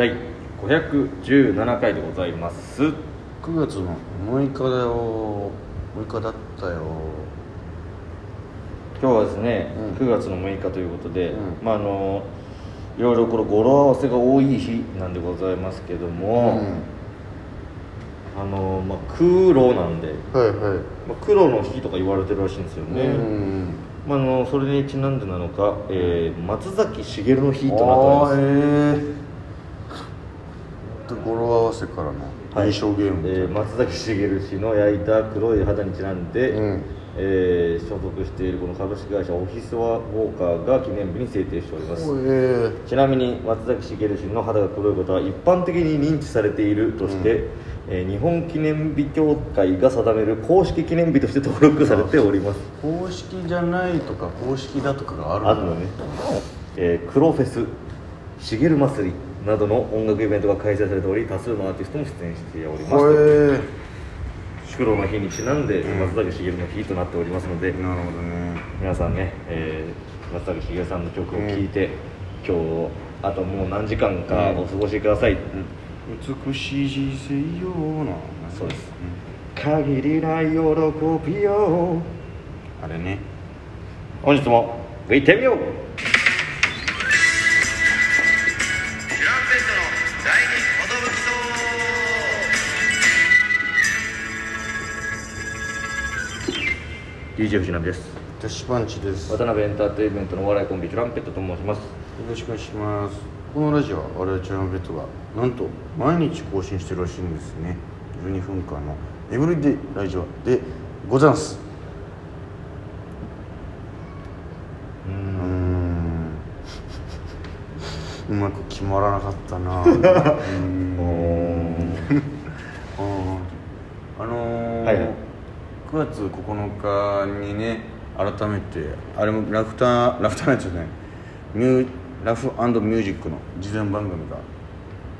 第517回でございます。9月の6日だよ。6日だったよ。今日はですね、うん。9月の6日ということで、うん。まああのいろいろこの語呂合わせが多い日なんでございますけども、あのまあ黒なんで、はいはい。まあ、黒の日とか言われてるらしいんですよね、うんまあ、あのそれにちなんでなのか、えー松崎しげるの日となってあおあります。ええ語呂合わせからのはい。印象ゲームみたいな。えー松崎しげる氏の焼いた黒い肌にちなんで、うん。えー所属しているこの株式会社オフィスワーカーが記念日に制定しております。えちなみに松崎しげる氏の肌が黒いことは一般的に認知されているとして、うん。えー日本記念日協会が定める公式記念日として登録されております。え公式じゃないとか公式だとかがあるあるのね、えー黒フェスしげる祭りなどの音楽イベントが開催されており多数のアーティストも出演しております。へえ。黒の日にちなんでうん。松崎しげるの日となっておりますので、なるほどね。皆さんね、えー松崎しげるさんの曲を聴いて、今日あともう何時間かお過ごしください、美しい人生ような。そうです。ん。限りない喜びよあれね。本日も行ってみよう DJ 藤波です。テッシュパンチです。よ渡辺エンターテインメントのお笑いコンビトランペットと申します。ろしくお願いします。このラジオは我々チュランペットがなんと毎日更新してるらしいんですね。12分間のエブリデイラジオでございます。ううーん。うまく決まらなかったな。うーんおーあのーはいはい9月9日にね改めてあれもラフターラフターなんですよねミューラフミュージックの事前番組が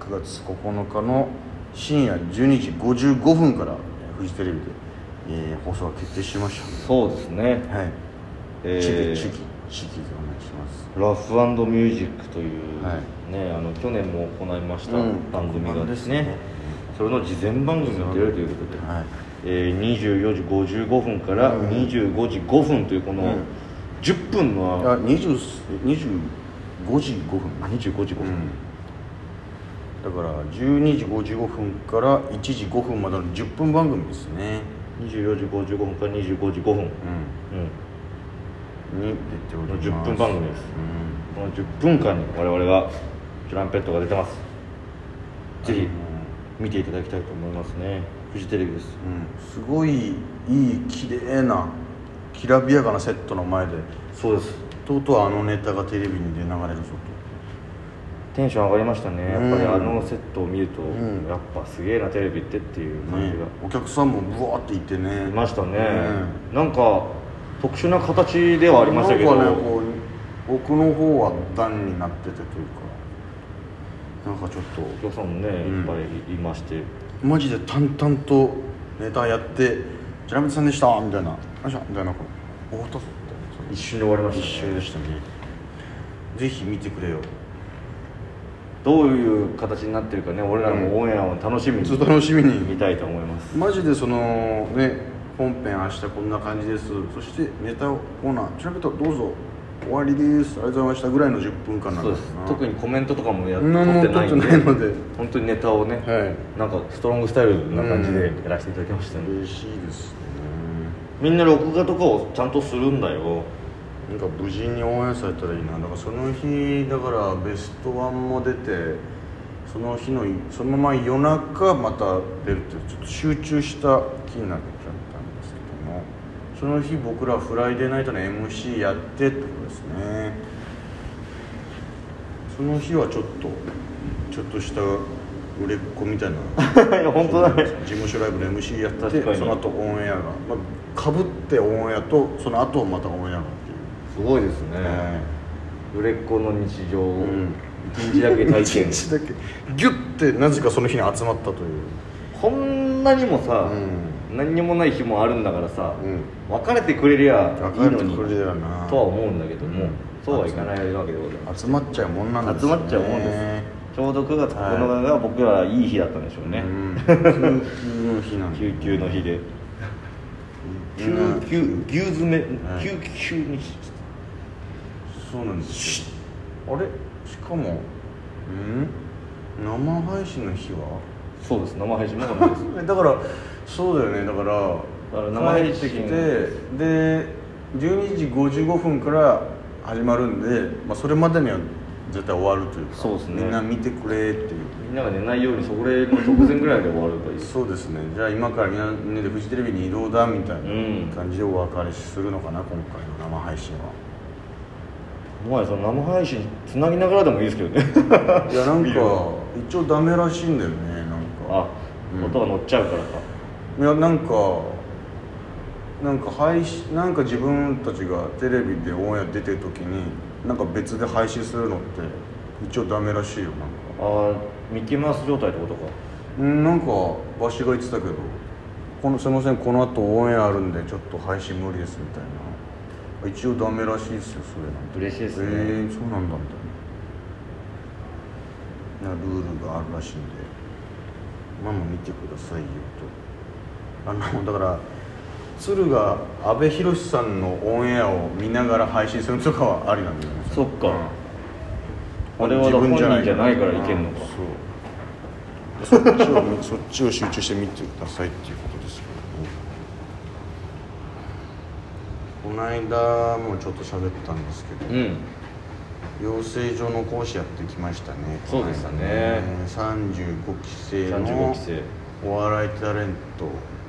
9月9日の深夜12時55分からフジテレビで、えー放送が決定しました。そうですね。はい、えーチキチキチキでお願いします。ラフミュージックという、はねあの去年も行いましたうん。番組がですね,、ですね。それの事前番組が出るということで、はいえー、24時55分からうん。25時5分というこのうん。10分の、あ20 25時5分。あ25時5分、うん。だから12時55分から1時5分までの10分番組ですね。24時55分から25時5分、ううん、んに出ております。10分番組です。うん。この10分間に我々がトランペットが出てます。ぜひ見ていただきたいと思いますね。フジテレビです。うん、すごいいい綺麗なきらびやかなセットの前で。そうです。とうとうあのネタがテレビにで流れるぞテンション上がりましたね。やっぱりうんあのセットを見ると、ん。やっぱすげえなテレビってっていうと、ね感じが、、お客さんもブワーっていてね。いましたね、うなんか特殊な形ではありましたけど、ね奥の方は段になっててというかなんかちょっとお客さんもね、うん。いっぱいいまして。マジで淡々とネタやって「ジャラメさんでした」みたいな「よいしょ」みたいなこう「おっと」一瞬で終わりました、一瞬でしたね。ぜひ見てくれよ。どういう形になってるかね俺らもオンエアを楽しみにずっと楽しみに。見たいと思います。マジでそのね本編明日こんな感じです。そしてネタコーナー「ジャラメとどうぞ終わりです。ありがとうございました」ぐらいの10分間なんそうです。特にコメントとかもやってないんで。ないので。本当にネタをね、はい。なんかストロングスタイルな感じでやらせていただきましたね、嬉しいですね。みんな録画とかをちゃんとするんだよ。なんか無事にオンエアされたらいいな。だからその日だからベストワンも出てその日のそのまま夜中また出るってちょっと集中した日になっちゃったんですけどもその日僕らフライデーナイトの MC やってってことですね。その日はちょっとちょっとした売れっ子みたいな。本当だね。事務所ライブの MC やってその後オンエアが、まあ、かぶってオンエアとその後またオンエアがっていう。すごいですね、は売れっ子の日常を。ん。一日だけ体験。一日だけ。ギュッてなぜかその日に集まったという。こんなにもさ、う何にもない日もあるんだからさ、うん。別れてくれりゃいいのにとは思うんだけども、うんそうはいかないわけでございます。集まっちゃうもんなんです集まっちゃうもんです。ちょうど9月9日が僕らいい日だったんでしょうね、うん。救急の日なんで。救急の日で。救うん。急牛詰め、はい。救急にそうなんですよ。あれ？しかもうん？生配信の日は？そうです。生配信も だからそうだよねだからだから生配信。帰ってきてで12時55分から始まるんで、まあ、それまでには絶対終わるというかそうですね。みんな見てくれっていう。みんなが寝ないようにそれの直前ぐらいで終わればいい。そうですね。じゃあ今からみんなでフジテレビに移動だみたいうん。な感じでお別れするのかな今回の生配信は。もはやその生配信つなぎながらでもいいですけどね。いやなんか 一応ダメらしいんだよねなんあか、うん。音が乗っちゃうからかいやなんかなんか配信なんか自分たちがテレビでオンエア出てる時になんか別で配信するのって一応ダメらしいよなんか。ああミッキーマウス状態ってことか。うんなんかわしが言ってたけどこの「すいませんこの後オンエアあるんでちょっと配信無理です」みたいな。一応ダメらしいですよそれなんて。嬉しいですね。えー、そうなんだみたいな。なルールがあるらしいんで。ママ見てくださいよとあのだから鶴が阿部寛さんのオンエアを見ながら配信するとかはありなんだよね。そっか。うん。あれは本人じゃないからいけんのか。そう。そっちを見そっちを集中して見てくださいっていうことですよねこの間もちょっと喋ったんですけど、うん。養成所の講師やってきましたね。そうでしたね。この間35期生35の期生お笑いタレント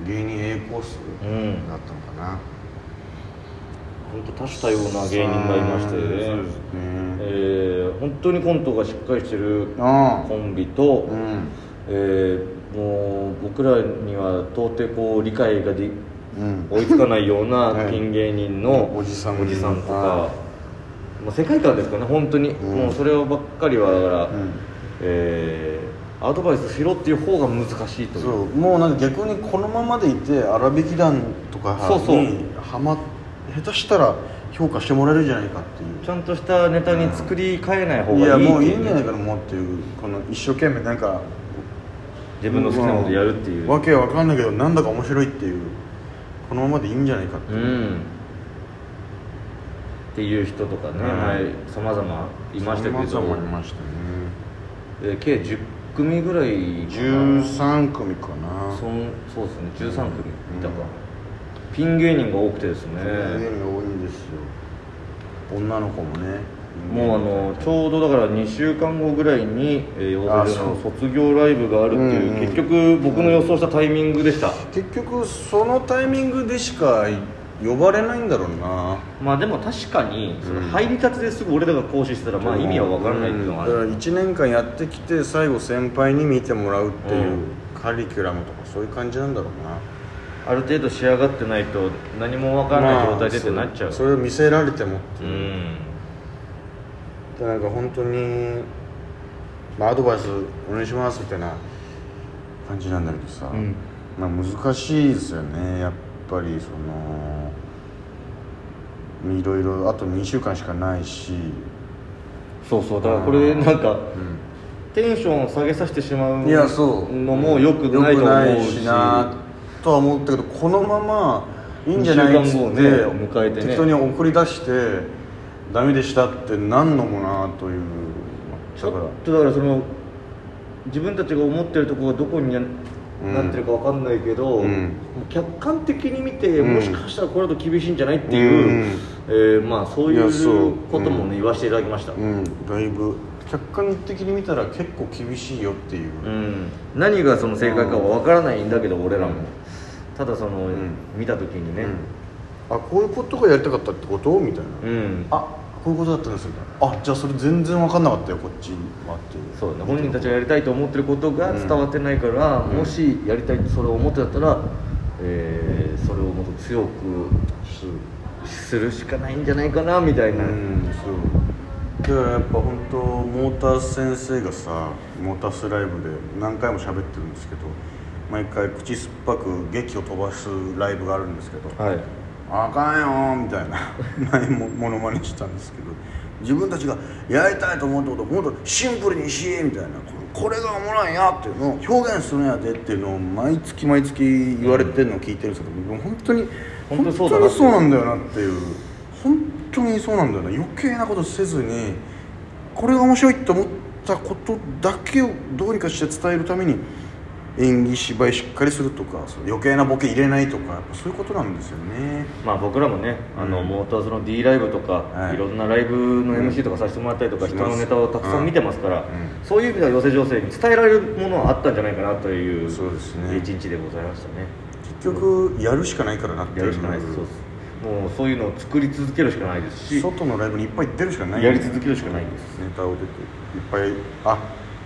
芸人 A コースうん。だったのかな、本当多種多様な芸人がいましてそうですね、えー本当にコントがしっかりしてるあコンビと、あうん。えーもう僕らには到底こう理解がでうん。追いつかないような はい。ピン芸人のおじさん。おじさんとかは、まあ、世界観ですかね本当に、ん。もうそれをばっかりはだから、ん。えーアドバイスしろっていう方が難しいという。そう。もうなんか逆にこのままでいて荒引き団とかそうそう。にはま下手したら評価してもらえるんじゃないかっていう。ちゃんとしたネタに作り変えない方がいいいやもういいんじゃないかなもうっていうこの一生懸命なんか自分の好きなことやるっていう、わけわかんないけどなんだか面白いっていうこのままでいいんじゃないかってういう、ん。っていう人とかね、うん。前さまざまいましたけど。様々いましたね。えー計10組ぐらいかな。13組かな。そんそうですね。13組いたか、ピン芸人が多くてですね、芸人が多いんですよ。女の子もね。もうあのちょうどだから2週間後ぐらいに、えー、養成所の卒業ライブがあるっていう、うんうん結局僕の予想したタイミングでした、結局そのタイミングでしか呼ばれないんだろうな。まあでも確かにそのうん。入りたてですぐ俺らが講師してたらまあ意味は分からないっていうのがある、だから1年間やってきて最後先輩に見てもらうっていう、うん。カリキュラムとかそういう感じなんだろうな。ある程度仕上がってないと何も分からない状態でってなっちゃう、まあそそれを見せられてもってう。いう、ん。でなんか本当に、まあ、アドバイスお願いしますみたいな感じなんだけどさ、うん。まあ、難しいですよね。やっぱりそのいろいろあと2週間しかないし、そうそうだからこれなんかうん。テンションを下げさせてしまういやそう。のもよくないと思うし。しなとは思ったけどこのままいいんじゃないっつって、ね迎えてね。適当に送り出してダメでしたってなんのもなという。ちょっとだからその自分たちが思ってるところがどこにな,、んってるかわかんないけど、うん。客観的に見て、うん。もしかしたらこれだと厳しいんじゃないっていう、うん。えーまあ、そういうう。こともね、うん。言わせていただきました、うん。だいぶ。客観的に見たら結構厳しいよっていう、うん。何がその正解かはわからないんだけど、俺らも、うんただその、ん。見た時にね、あこういうことがやりたかったってこと？みたいな、うん。あこういうことだったんですみたいなあじゃあそれ全然分かんなかったよこっちはっていう。そうだね。本人たちがやりたいと思ってることが伝わってないから、うん。もしやりたいってそれを思ってたら、えーそれをもっと強くするしかないんじゃないかなみたいな、うんそう。だからやっぱ本当モータース先生がさモータースライブで何回も喋ってるんですけど毎回口酸っぱく劇を飛ばすライブがあるんですけど、はいあかんよみたいな 前もモノマネしたんですけど自分たちがやりたいと思ったことをもっとシンプルにしみたいなこれがおもろいんやっていうのを表現するんやでっていうのを毎月毎月言われてるのを聞いてるんですけど、本当に本当にそうなんだよなっていう。本当にそうなんだよな。余計なことせずにこれが面白いと思ったことだけをどうにかして伝えるために演技芝居しっかりするとか余計なボケ入れないとかそういうことなんですよね。まあ僕らもね、あのうんモーターズの D ライブとか、はい。い、ろんなライブの MC とかさせてもらったりとか、します。人のネタをたくさん見てますから、うん。そういう意味では寄せ女性に伝えられるものはあったんじゃないかなというそうですね。一日でございましたね。結局やるしかないからなっていう。やるしかない。ですそうです。もうそういうのを作り続けるしかないですし外のライブにいっぱい出るしかないやり続けるしかないんです。ネタを出ていっぱいあ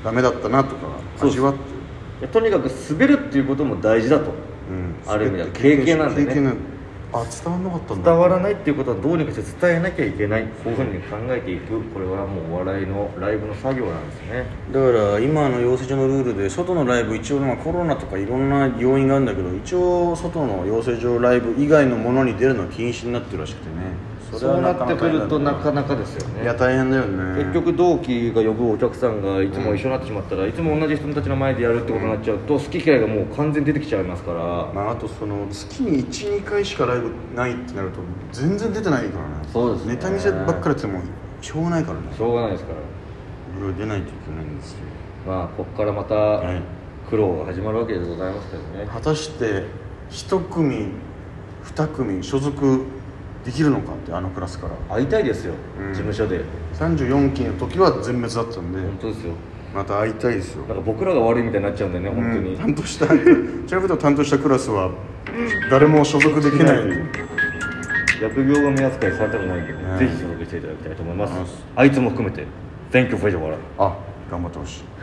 ダメだったなとか味わってとにかく滑るっていうことも大事だと。うん。ある意味では経験なんでね。あ伝わんなかったんだ。伝わらないっていうことはどうにかして伝えなきゃいけない。こういうふうに考えていく。これはもうお笑いのライブの作業なんですね。だから今の養成所のルールで外のライブ一応まあコロナとかいろんな要因があるんだけど一応外の養成所ライブ以外のものに出るのは禁止になってるらしくてねそうなってくるとなかななかですよね。いや大変だよね。結局同期が呼ぶお客さんがいつも一緒になってしまったら、いつも同じ人たちの前でやるってことになっちゃうと、好き嫌いがもう完全に出てきちゃいますから、まあ、あとその月に12回しかライブないってなると全然出てないからね。そうですね。ネタ見せばっかりやってもしょうがないからね。しょうがないですから。いろいろ出ないといけないんですよ。まあここからまたはい。苦労が始まるわけでございますけどね、果たして一組二組所属できるのかってあのクラスから。会いたいですよ、うん。事務所で。34期の時は全滅だったんで。本当ですよ。また会いたいですよ。なんか僕らが悪いみたいになっちゃうんでね本当に、うん担当した ちなみに言うと担当したクラスは誰も所属できない疫病神扱いされたくないんで、ね。ぜひ所属していただきたいと思います、はいあいつも含めて Thank you for your あ頑張ってほしい